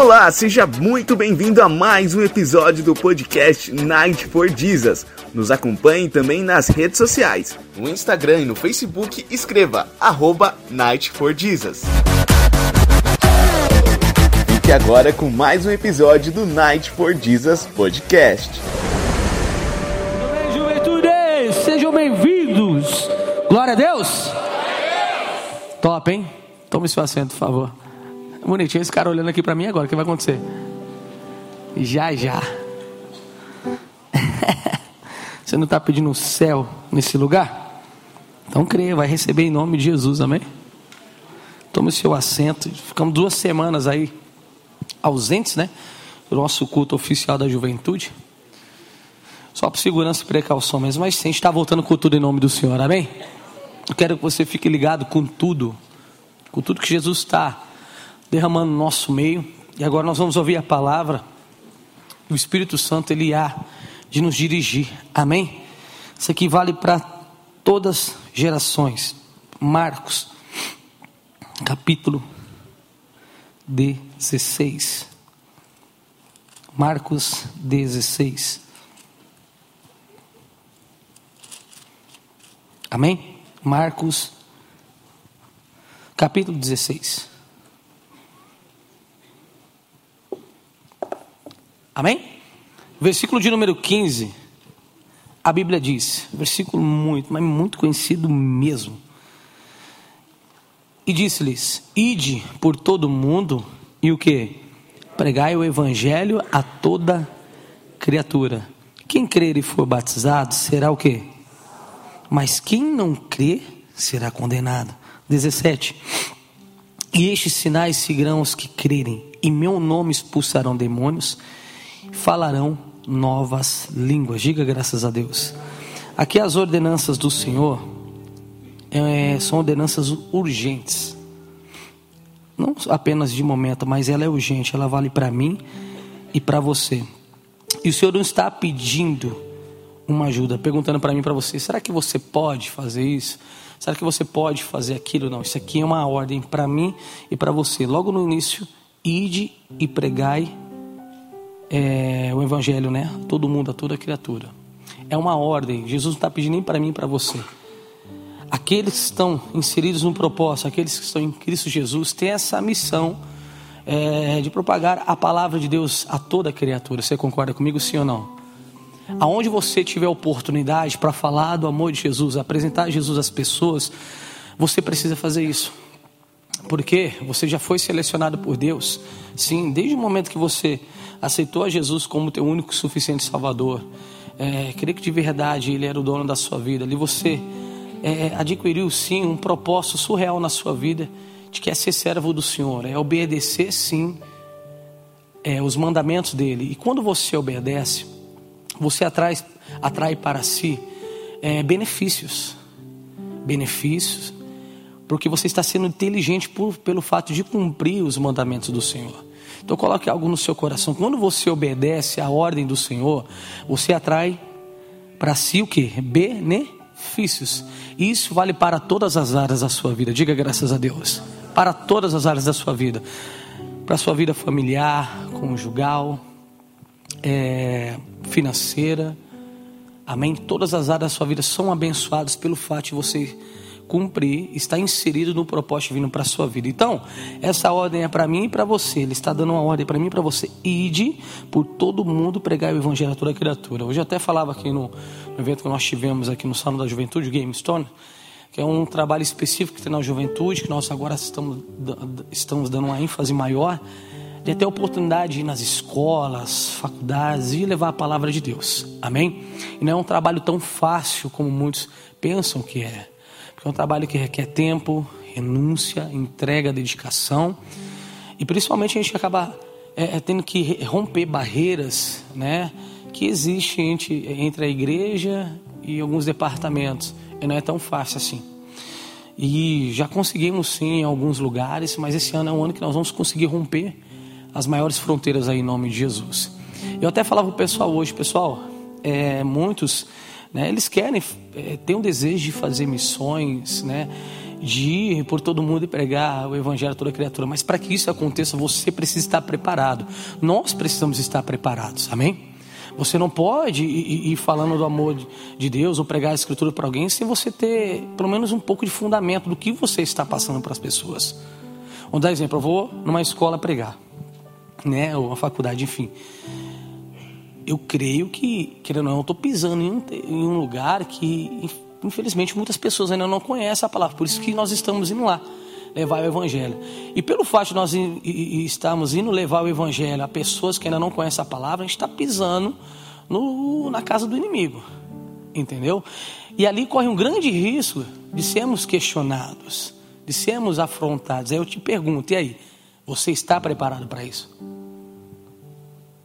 Olá, seja muito bem-vindo a mais um episódio do podcast Night for Jesus. Nos acompanhe também nas redes sociais. No Instagram e no Facebook, escreva arroba Night for Jesus. Fique agora com mais um episódio do Night for Jesus Podcast. Tudo bem, juventude? Sejam bem-vindos. Glória a Deus. Top, hein? Tome seu assento, por favor. Bonitinho esse cara olhando aqui pra mim agora. O que vai acontecer? Já, já. Você não está pedindo o céu nesse lugar? Então creia, vai receber em nome de Jesus, amém? Tome seu assento. Ficamos duas semanas aí ausentes, né? Do nosso culto oficial da juventude. Só por segurança e precaução mesmo, mas a gente está voltando com tudo em nome do Senhor, amém? Eu quero que você fique ligado com tudo, com tudo que Jesus está derramando no nosso meio. E agora nós vamos ouvir a palavra. O Espírito Santo, ele há de nos dirigir, amém? Isso aqui vale para todas gerações. Marcos, capítulo 16. Marcos 16. Amém? Marcos, capítulo 16. Amém? Versículo de número 15. A Bíblia diz, versículo muito, mas muito conhecido mesmo. E disse-lhes: Ide por todo o mundo e o que? Pregai o evangelho a toda criatura. Quem crer e for batizado será o que? Mas quem não crê será condenado. 17. E estes sinais seguirão os que crerem. Em meu nome expulsarão demônios, falarão novas línguas. Diga graças a Deus. Aqui as ordenanças do Senhor é, são ordenanças urgentes. Não apenas de momento, mas ela é urgente. Ela vale para mim e para você. E o Senhor não está pedindo uma ajuda, perguntando para mim, para você: será que você pode fazer isso? Será que você pode fazer aquilo? Não, isso aqui é uma ordem para mim e para você. Logo no início, ide e pregai é, o evangelho, né? Todo mundo, a toda criatura. É uma ordem. Jesus não está pedindo nem para mim para você. Aqueles que estão inseridos no propósito, aqueles que estão em Cristo Jesus, têm essa missão é, de propagar a palavra de Deus a toda criatura. Você concorda comigo, sim ou não? Aonde você tiver oportunidade para falar do amor de Jesus, apresentar Jesus às pessoas, você precisa fazer isso. Porque você já foi selecionado por Deus. Sim, desde o momento que você aceitou a Jesus como teu único e suficiente Salvador, é, que de verdade Ele era o dono da sua vida. Ali você é, adquiriu sim um propósito surreal na sua vida de que é ser servo do Senhor, é obedecer sim é, os mandamentos dele. E quando você obedece, você atrai, atrai para si é, benefícios. Benefícios, porque você está sendo inteligente por, pelo fato de cumprir os mandamentos do Senhor. Então coloque algo no seu coração. Quando você obedece à ordem do Senhor, você atrai para si o que? Benefícios. Isso vale para todas as áreas da sua vida. Diga graças a Deus. Para todas as áreas da sua vida. Para a sua vida familiar, conjugal, é, financeira. Amém? Todas as áreas da sua vida são abençoadas pelo fato de você cumprir, estar inserido no propósito vindo para a sua vida. Então, essa ordem é para mim e para você. Ele está dando uma ordem para mim e para você. Ide por todo mundo pregar o evangelho a toda criatura. Hoje eu até falava aqui no, no evento que nós tivemos aqui no Salão da Juventude, o Game Stone, que é um trabalho específico que tem na juventude, que nós agora estamos, estamos dando uma ênfase maior de ter a oportunidade de ir nas escolas, faculdades e levar a palavra de Deus. Amém? E não é um trabalho tão fácil como muitos pensam que é. Porque é um trabalho que requer tempo, renúncia, entrega, dedicação. E principalmente a gente acaba é, é tendo que romper barreiras né, que existem entre, entre a igreja e alguns departamentos. E não é tão fácil assim. E já conseguimos sim em alguns lugares, mas esse ano é um ano que nós vamos conseguir romper as maiores fronteiras aí em nome de Jesus. Eu até falava o pessoal hoje, pessoal, é, muitos, né, eles querem, é, têm um desejo de fazer missões, né, de ir por todo mundo e pregar o evangelho a toda criatura. Mas para que isso aconteça, você precisa estar preparado. Nós precisamos estar preparados. Amém? Você não pode ir, falando do amor de Deus ou pregar a escritura para alguém sem você ter pelo menos um pouco de fundamento do que você está passando para as pessoas. Vamos dar exemplo, eu vou numa escola pregar, né, ou uma faculdade, enfim. Eu creio que, querendo ou não, estou pisando em um, em um lugar que infelizmente muitas pessoas ainda não conhecem a palavra, por isso que nós estamos indo lá levar o evangelho. E pelo fato de nós estarmos indo levar o evangelho a pessoas que ainda não conhecem a palavra, a gente está pisando no, na casa do inimigo. Entendeu? E ali corre um grande risco de sermos questionados, de sermos afrontados. Aí eu te pergunto, e aí? Você está preparado para isso?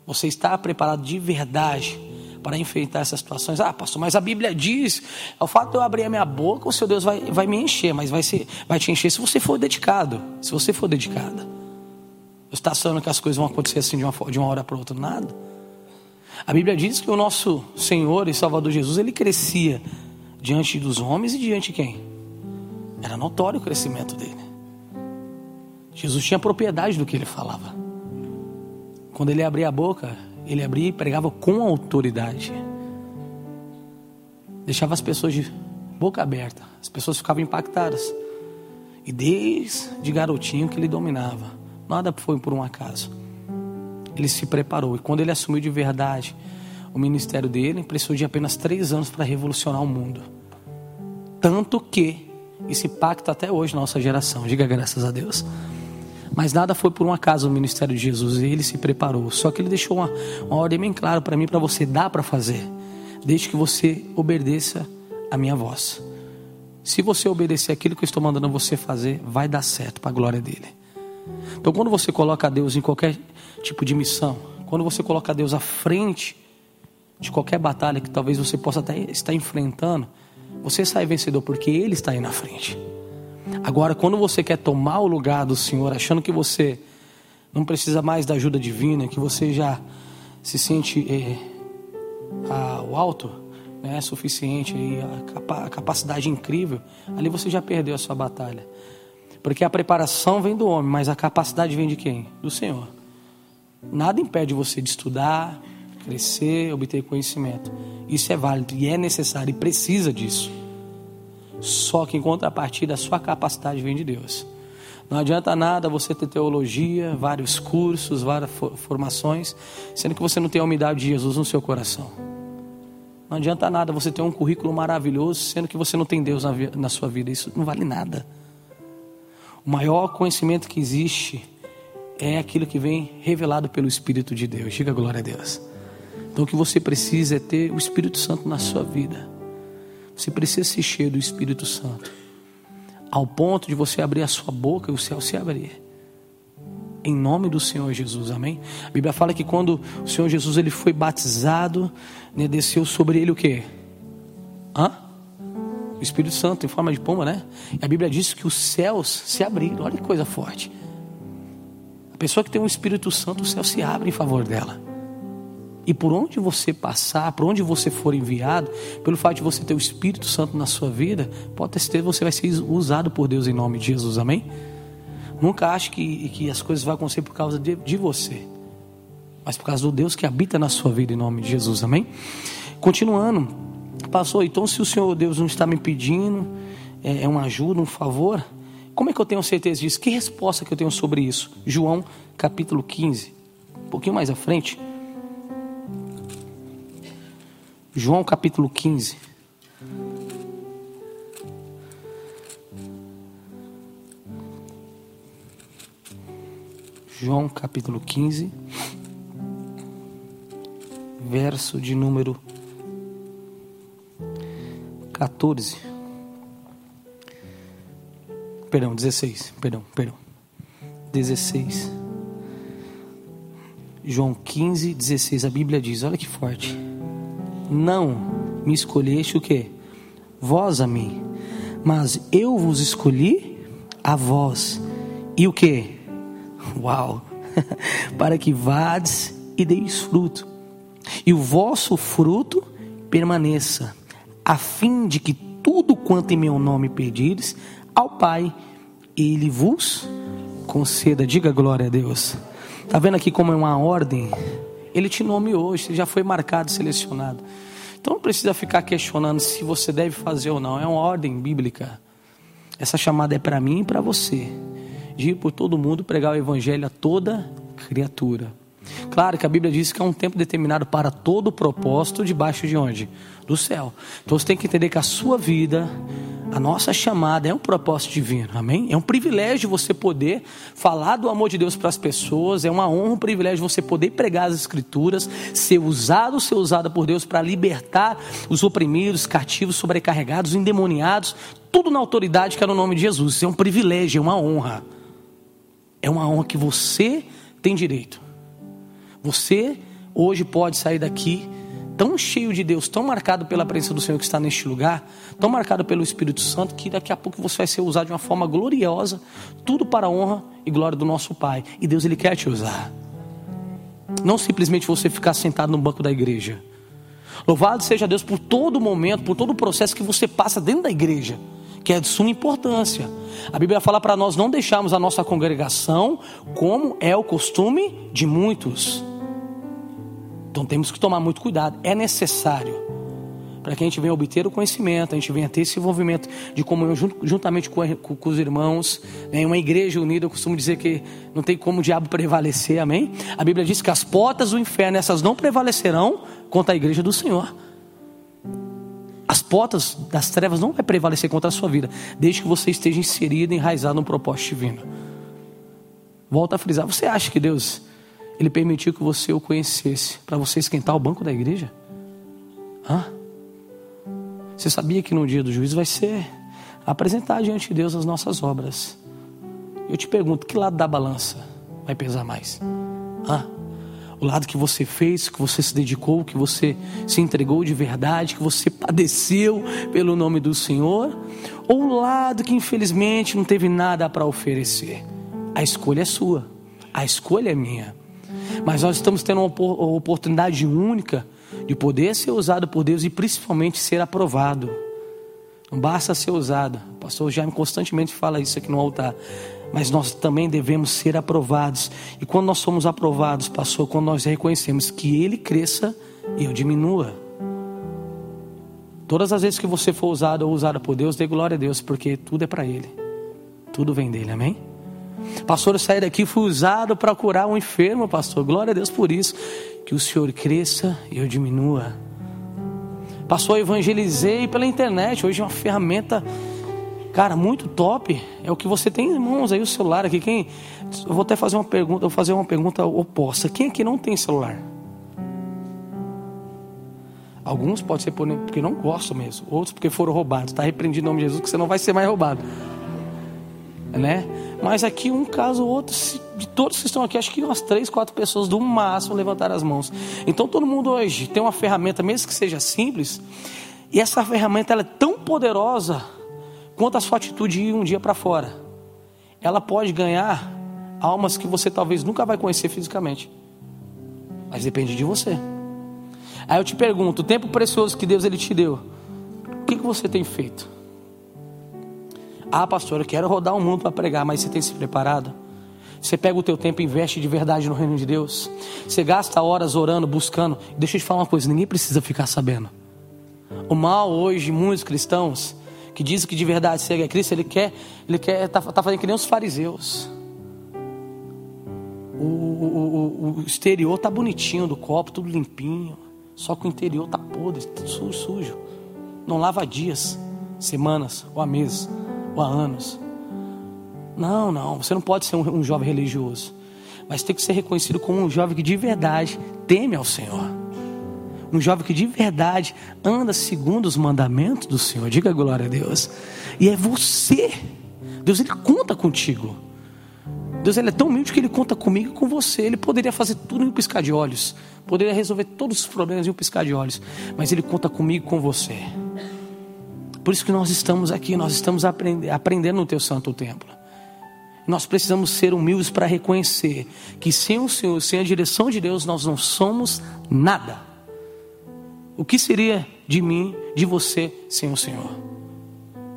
Você está preparado de verdade para enfrentar essas situações. Ah, pastor, mas a Bíblia diz, o fato de eu abrir a minha boca, o seu Deus vai, vai me encher, mas vai, ser, vai te encher se você for dedicado. Se você for dedicada. Você está achando que as coisas vão acontecer assim de uma, de uma hora para outra? Nada. A Bíblia diz que o nosso Senhor e Salvador Jesus, ele crescia diante dos homens e diante de quem? Era notório o crescimento dele. Jesus tinha propriedade do que ele falava. Quando ele abria a boca, ele abria e pregava com autoridade. Deixava as pessoas de boca aberta. As pessoas ficavam impactadas. E desde garotinho que ele dominava. Nada foi por um acaso. Ele se preparou. E quando ele assumiu de verdade o ministério dele, precisou de apenas três anos para revolucionar o mundo. Tanto que isso impacta até hoje nossa geração. Diga graças a Deus. Mas nada foi por um acaso o ministério de Jesus, ele se preparou. Só que ele deixou uma, uma ordem bem clara para mim, para você, dá para fazer, desde que você obedeça a minha voz. Se você obedecer aquilo que eu estou mandando você fazer, vai dar certo para a glória dele. Então, quando você coloca Deus em qualquer tipo de missão, quando você coloca Deus à frente de qualquer batalha que talvez você possa até estar enfrentando, você sai vencedor porque Ele está aí na frente. Agora, quando você quer tomar o lugar do Senhor, achando que você não precisa mais da ajuda divina, que você já se sente é, a, o alto, né, suficiente, a, a capacidade incrível, ali você já perdeu a sua batalha. Porque a preparação vem do homem, mas a capacidade vem de quem? Do Senhor. Nada impede você de estudar, crescer, obter conhecimento. Isso é válido e é necessário e precisa disso. Só que em contrapartida, a sua capacidade vem de Deus. Não adianta nada você ter teologia, vários cursos, várias formações, sendo que você não tem a umidade de Jesus no seu coração. Não adianta nada você ter um currículo maravilhoso, sendo que você não tem Deus na, sua vida. Isso não vale nada. O maior conhecimento que existe é aquilo que vem revelado pelo Espírito de Deus. Diga glória a Deus. Então o que você precisa é ter o Espírito Santo na sua vida. Você precisa se encher do Espírito Santo. Ao ponto de você abrir a sua boca e o céu se abrir. Em nome do Senhor Jesus, amém? A Bíblia fala que quando o Senhor Jesus ele foi batizado, né, desceu sobre ele o que? Hã? O Espírito Santo em forma de pomba, né? E a Bíblia diz que os céus se abriram. Olha que coisa forte. A pessoa que tem um Espírito Santo, o céu se abre em favor dela. E por onde você passar, por onde você for enviado, pelo fato de você ter o Espírito Santo na sua vida, pode ter certeza que você vai ser usado por Deus em nome de Jesus, amém? Nunca ache que, que as coisas vão acontecer por causa de, de você, mas por causa do Deus que habita na sua vida em nome de Jesus, amém? Continuando, passou, então se o Senhor Deus não está me pedindo é, é uma ajuda, um favor, como é que eu tenho certeza disso? Que resposta que eu tenho sobre isso? João capítulo 15, um pouquinho mais à frente. João capítulo 15. João capítulo 15, verso de número 14. Perdão, 16. Perdão, perdão. 16. João 15, 16. A Bíblia diz: olha que forte não me escolheste o que? Vós a mim, mas eu vos escolhi a vós. E o que? Uau! Para que vades e deis fruto, e o vosso fruto permaneça, a fim de que tudo quanto em meu nome pedires, ao Pai, ele vos conceda. Diga glória a Deus. Está vendo aqui como é uma ordem? Ele te nomeou, você já foi marcado, selecionado. Então não precisa ficar questionando se você deve fazer ou não. É uma ordem bíblica. Essa chamada é para mim e para você. De ir por todo mundo pregar o evangelho a toda criatura. Claro que a Bíblia diz que é um tempo determinado para todo propósito debaixo de onde? Do céu. Então você tem que entender que a sua vida, a nossa chamada é um propósito divino, amém? É um privilégio você poder falar do amor de Deus para as pessoas, é uma honra, um privilégio você poder pregar as escrituras, ser usado, ser usada por Deus para libertar os oprimidos, cativos, sobrecarregados, endemoniados, tudo na autoridade que é no nome de Jesus. Isso é um privilégio, é uma honra. É uma honra que você tem direito. Você hoje pode sair daqui tão cheio de Deus, tão marcado pela presença do Senhor que está neste lugar, tão marcado pelo Espírito Santo, que daqui a pouco você vai ser usado de uma forma gloriosa, tudo para a honra e glória do nosso Pai. E Deus, Ele quer te usar. Não simplesmente você ficar sentado no banco da igreja. Louvado seja Deus por todo momento, por todo o processo que você passa dentro da igreja, que é de suma importância. A Bíblia fala para nós não deixarmos a nossa congregação como é o costume de muitos. Então temos que tomar muito cuidado. É necessário para que a gente venha obter o conhecimento, a gente venha ter esse envolvimento de comunhão juntamente com, com os irmãos. Em uma igreja unida, eu costumo dizer que não tem como o diabo prevalecer, amém? A Bíblia diz que as portas do inferno, essas não prevalecerão contra a igreja do Senhor. As portas das trevas não vai prevalecer contra a sua vida, desde que você esteja inserido, enraizado no propósito divino. Volta a frisar, você acha que Deus ele permitiu que você o conhecesse para você esquentar o banco da igreja? Hã? Você sabia que no dia do juízo vai ser apresentar diante de Deus as nossas obras? Eu te pergunto, que lado da balança vai pesar mais? Hã? O lado que você fez, que você se dedicou, que você se entregou de verdade, que você padeceu pelo nome do Senhor? Ou o lado que infelizmente não teve nada para oferecer? A escolha é sua, a escolha é minha. Mas nós estamos tendo uma oportunidade única de poder ser usado por Deus e principalmente ser aprovado. Não basta ser usado. O pastor Jaime constantemente fala isso aqui no altar. Mas nós também devemos ser aprovados. E quando nós somos aprovados, pastor, quando nós reconhecemos que Ele cresça e eu diminua. Todas as vezes que você for usado ou usada por Deus, dê glória a Deus, porque tudo é para Ele. Tudo vem dele, amém? Pastor, eu saí daqui fui usado para curar um enfermo, pastor. Glória a Deus por isso. Que o Senhor cresça e eu diminua. Pastor, eu evangelizei pela internet. Hoje é uma ferramenta, cara, muito top. É o que você tem em mãos aí, o celular aqui. Quem... Eu vou até fazer uma pergunta, vou fazer uma pergunta oposta. Quem aqui não tem celular? Alguns pode ser porque não gostam mesmo, outros porque foram roubados. Está repreendido em nome de Jesus que você não vai ser mais roubado. Né? Mas aqui um caso ou outro, de todos que estão aqui, acho que umas três, quatro pessoas do máximo levantaram as mãos. Então todo mundo hoje tem uma ferramenta, mesmo que seja simples, e essa ferramenta ela é tão poderosa quanto a sua atitude ir um dia para fora. Ela pode ganhar almas que você talvez nunca vai conhecer fisicamente. Mas depende de você. Aí eu te pergunto, o tempo precioso que Deus ele te deu, o que, que você tem feito? Ah, pastor, eu quero rodar o mundo para pregar, mas você tem se preparado? Você pega o teu tempo e investe de verdade no reino de Deus. Você gasta horas orando, buscando. Deixa eu te falar uma coisa, ninguém precisa ficar sabendo. O mal hoje, muitos cristãos que dizem que de verdade segue a Cristo, ele quer, ele quer, tá, tá fazendo que nem os fariseus. O, o, o, exterior tá bonitinho do copo, tudo limpinho. Só que o interior tá podre, sujo, sujo. Não lava dias, semanas ou meses ou há anos. Não, não, você não pode ser um, um jovem religioso. Mas tem que ser reconhecido como um jovem que de verdade teme ao Senhor. Um jovem que de verdade anda segundo os mandamentos do Senhor. Diga glória a Deus. E é você. Deus ele conta contigo. Deus ele é tão humilde que ele conta comigo e com você. Ele poderia fazer tudo em um piscar de olhos. Poderia resolver todos os problemas em um piscar de olhos. Mas ele conta comigo e com você. Por isso que nós estamos aqui, nós estamos aprendendo no teu santo templo. Nós precisamos ser humildes para reconhecer que sem o Senhor, sem a direção de Deus, nós não somos nada. O que seria de mim, de você, sem o Senhor?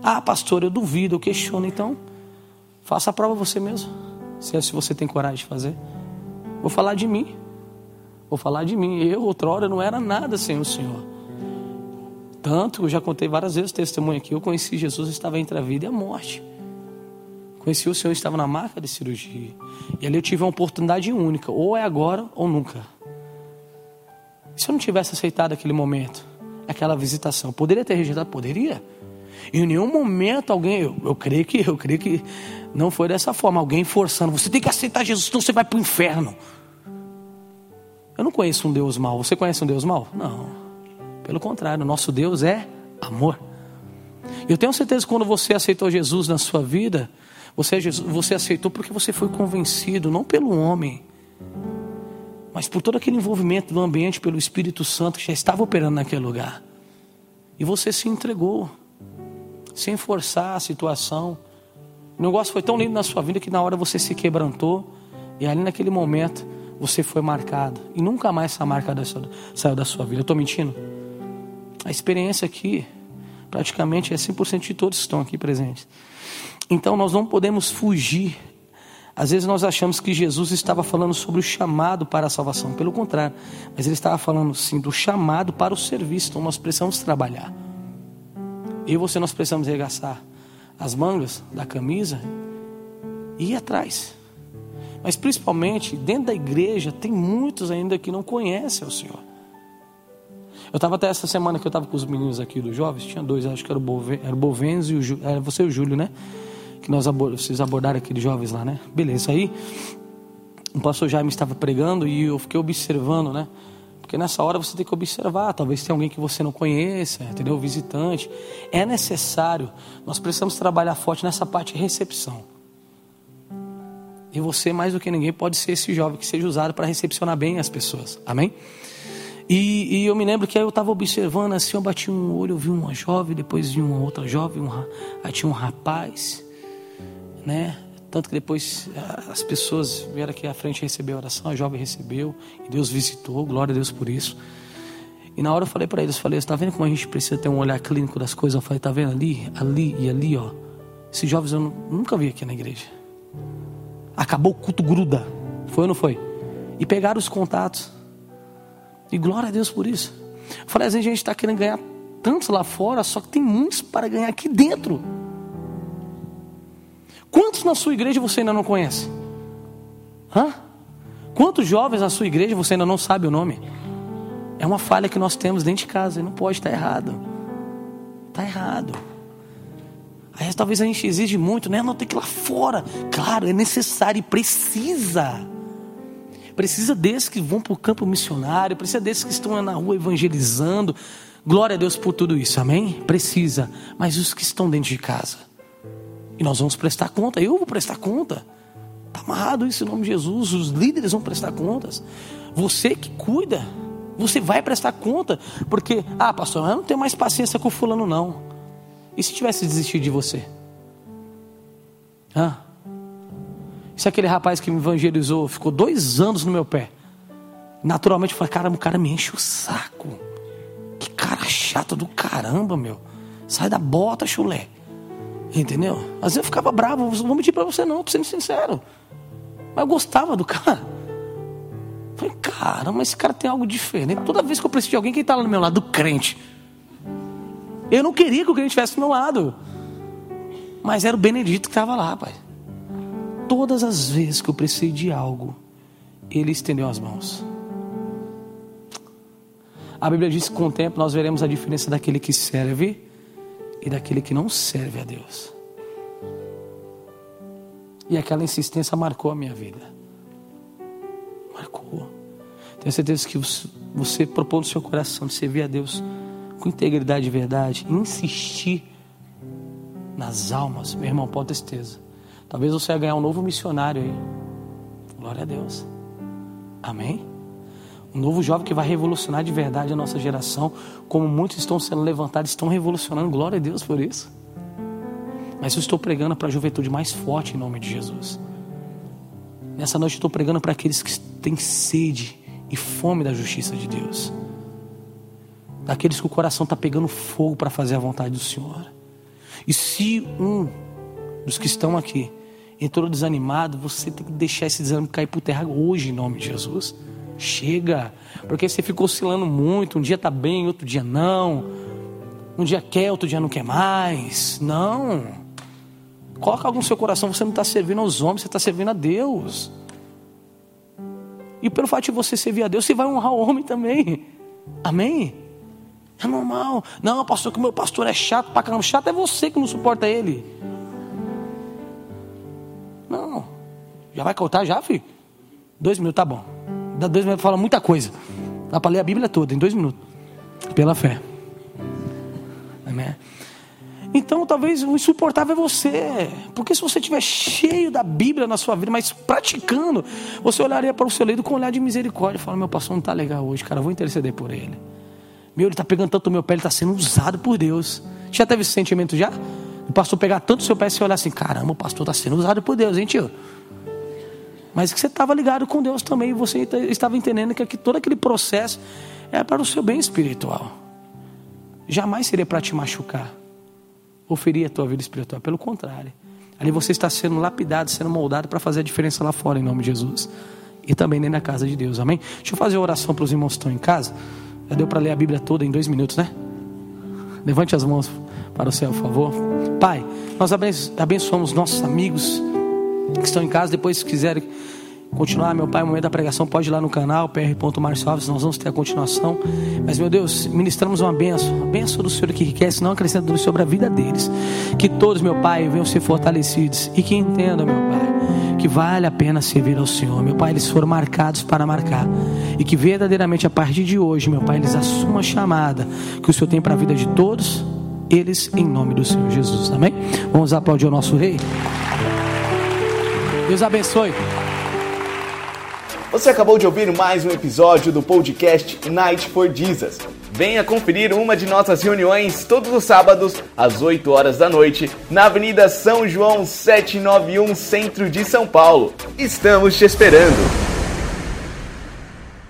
Ah, pastor, eu duvido, eu questiono. Então, faça a prova você mesmo. Se, é, você tem coragem de fazer. Vou falar de mim. Vou falar de mim. Eu, outrora, não era nada sem o Senhor. Tanto, eu já contei várias vezes o testemunho aqui. Eu conheci Jesus, estava entre a vida e a morte. Conheci o Senhor, estava na marca de cirurgia. E ali eu tive uma oportunidade única. Ou é agora ou nunca. Se eu não tivesse aceitado aquele momento, aquela visitação, poderia ter rejeitado? Poderia. Em nenhum momento alguém, eu, eu creio que, eu creio que não foi dessa forma, alguém forçando, você tem que aceitar Jesus, senão você vai para o inferno. Eu não conheço um Deus mau. Você conhece um Deus mau? Não. Pelo contrário, nosso Deus é amor. Eu tenho certeza que quando você aceitou Jesus na sua vida, você, você aceitou porque você foi convencido, não pelo homem, mas por todo aquele envolvimento do ambiente pelo Espírito Santo que já estava operando naquele lugar. E você se entregou, sem forçar a situação. O negócio foi tão lindo na sua vida que na hora você se quebrantou, e ali naquele momento você foi marcado. E nunca mais essa marca saiu da sua vida. Eu estou mentindo? A experiência aqui, praticamente, é 100% de todos que estão aqui presentes. Então nós não podemos fugir às vezes nós achamos que Jesus estava falando sobre o chamado para a salvação, pelo contrário, mas ele estava falando sim do chamado para o serviço. Então nós precisamos trabalhar. Eu e você nós precisamos regaçar as mangas da camisa e ir atrás. Mas principalmente dentro da igreja tem muitos ainda que não conhecem o Senhor. Eu estava até essa semana que eu estava com os meninos aqui dos jovens, tinha dois, acho que era o, Bove, era o Bovenzo e o Júlio, era você e o Júlio, né? que nós vocês abordaram aqueles jovens lá, né? Beleza, aí o pastor Jaime estava pregando e eu fiquei observando, né? Porque nessa hora você tem que observar, talvez tenha alguém que você não conheça, entendeu? Visitante. É necessário, nós precisamos trabalhar forte nessa parte de recepção. E você, mais do que ninguém, pode ser esse jovem que seja usado para recepcionar bem as pessoas. Amém? E, e, eu me lembro que eu estava observando assim, eu bati um olho, eu vi uma jovem, depois vi uma outra jovem, um, aí tinha um rapaz né? Tanto que depois as pessoas vieram aqui à frente receber a oração, a jovem recebeu, e Deus visitou, glória a Deus por isso. E na hora eu falei para eles, falei, está vendo como a gente precisa ter um olhar clínico das coisas? Eu falei, tá vendo ali, ali e ali, ó. Esses jovens eu nunca vi aqui na igreja. Acabou o culto gruda. Foi ou não foi? E pegaram os contatos. E glória a Deus por isso. Eu falei, às vezes a gente está querendo ganhar tantos lá fora, só que tem muitos para ganhar aqui dentro. Quantos na sua igreja você ainda não conhece? Hã? Quantos jovens na sua igreja você ainda não sabe o nome? É uma falha que nós temos dentro de casa não pode estar errado. Está errado. Aí talvez a gente exige muito, né? Não tem que ir lá fora. Claro, é necessário e precisa. Precisa desses que vão para o campo missionário, precisa desses que estão na rua evangelizando. Glória a Deus por tudo isso, amém? Precisa. Mas os que estão dentro de casa, e nós vamos prestar conta. Eu vou prestar conta. Está amarrado isso em nome de Jesus. Os líderes vão prestar contas. Você que cuida, você vai prestar conta. Porque, ah, pastor, eu não tenho mais paciência com o fulano, não. E se tivesse desistido de você? Ah. Se aquele rapaz que me evangelizou ficou dois anos no meu pé? Naturalmente eu falei, cara, o cara me enche o saco. Que cara chato do caramba, meu. Sai da bota, chulé. Entendeu? Às vezes eu ficava bravo, vou mentir para você não, tô sendo sincero. Mas eu gostava do cara. Falei, cara, mas esse cara tem algo diferente. Toda vez que eu preciso de alguém, quem está lá no meu lado? Do crente. Eu não queria que o crente estivesse do meu lado. Mas era o Benedito que estava lá, pai. Todas as vezes que eu precisei de algo, ele estendeu as mãos. A Bíblia diz que com o tempo nós veremos a diferença daquele que serve e daquele que não serve a Deus. E aquela insistência marcou a minha vida. Marcou. Tenho certeza que você propôs no seu coração de servir a Deus com integridade e verdade, insistir nas almas, meu irmão, pode ter certeza. Talvez você vai ganhar um novo missionário aí. Glória a Deus. Amém? Um novo jovem que vai revolucionar de verdade a nossa geração, como muitos estão sendo levantados, estão revolucionando. Glória a Deus por isso. Mas eu estou pregando para a juventude mais forte em nome de Jesus. Nessa noite eu estou pregando para aqueles que têm sede e fome da justiça de Deus. Daqueles que o coração está pegando fogo para fazer a vontade do Senhor. E se um dos que estão aqui entrou desanimado, você tem que deixar esse desânimo cair por terra hoje, em nome de Jesus. Chega, porque você ficou oscilando muito. Um dia está bem, outro dia não. Um dia quer, outro dia não quer mais. Não. Coloca algo no seu coração. Você não está servindo aos homens, você está servindo a Deus. E pelo fato de você servir a Deus, você vai honrar o homem também. Amém? É normal. Não, pastor, que meu pastor é chato pra caramba. Chato é você que não suporta ele. Já vai contar já, filho? Dois minutos, tá bom. Dá dois minutos, fala muita coisa. Dá para ler a Bíblia toda em dois minutos. Pela fé. Amém? Então, talvez o insuportável é você. Porque se você estiver cheio da Bíblia na sua vida, mas praticando, você olharia para o seu leido com um olhar de misericórdia e fala: Meu pastor não está legal hoje, cara, vou interceder por ele. Meu, ele está pegando tanto meu pé, ele está sendo usado por Deus. Já teve esse sentimento já? O pastor pegar tanto seu pé e você olhar assim: Caramba, o pastor está sendo usado por Deus, hein, tio? Mas que você estava ligado com Deus também, e você estava entendendo que todo aquele processo é para o seu bem espiritual. Jamais seria para te machucar ou ferir a tua vida espiritual. Pelo contrário. Ali você está sendo lapidado, sendo moldado para fazer a diferença lá fora, em nome de Jesus. E também dentro da casa de Deus, amém? Deixa eu fazer a oração para os irmãos que estão em casa. Já deu para ler a Bíblia toda em dois minutos, né? Levante as mãos para o céu, por favor. Pai, nós abençoamos nossos amigos que estão em casa. Depois, se quiserem continuar, meu pai, no momento da pregação, pode ir lá no canal, pr.marcialves, nós vamos ter a continuação. Mas, meu Deus, ministramos uma benção, uma benção do Senhor que enriquece, não acrescenta sobre a vida deles. Que todos, meu pai, venham ser fortalecidos e que entendam, meu pai, que vale a pena servir ao Senhor. Meu pai, eles foram marcados para marcar. E que verdadeiramente, a partir de hoje, meu pai, eles assumam a chamada que o Senhor tem para a vida de todos eles, em nome do Senhor Jesus. Amém? Vamos aplaudir o nosso Rei. Deus abençoe. Você acabou de ouvir mais um episódio do podcast Night for Jesus. Venha conferir uma de nossas reuniões todos os sábados às 8 horas da noite na Avenida São João 791, centro de São Paulo. Estamos te esperando.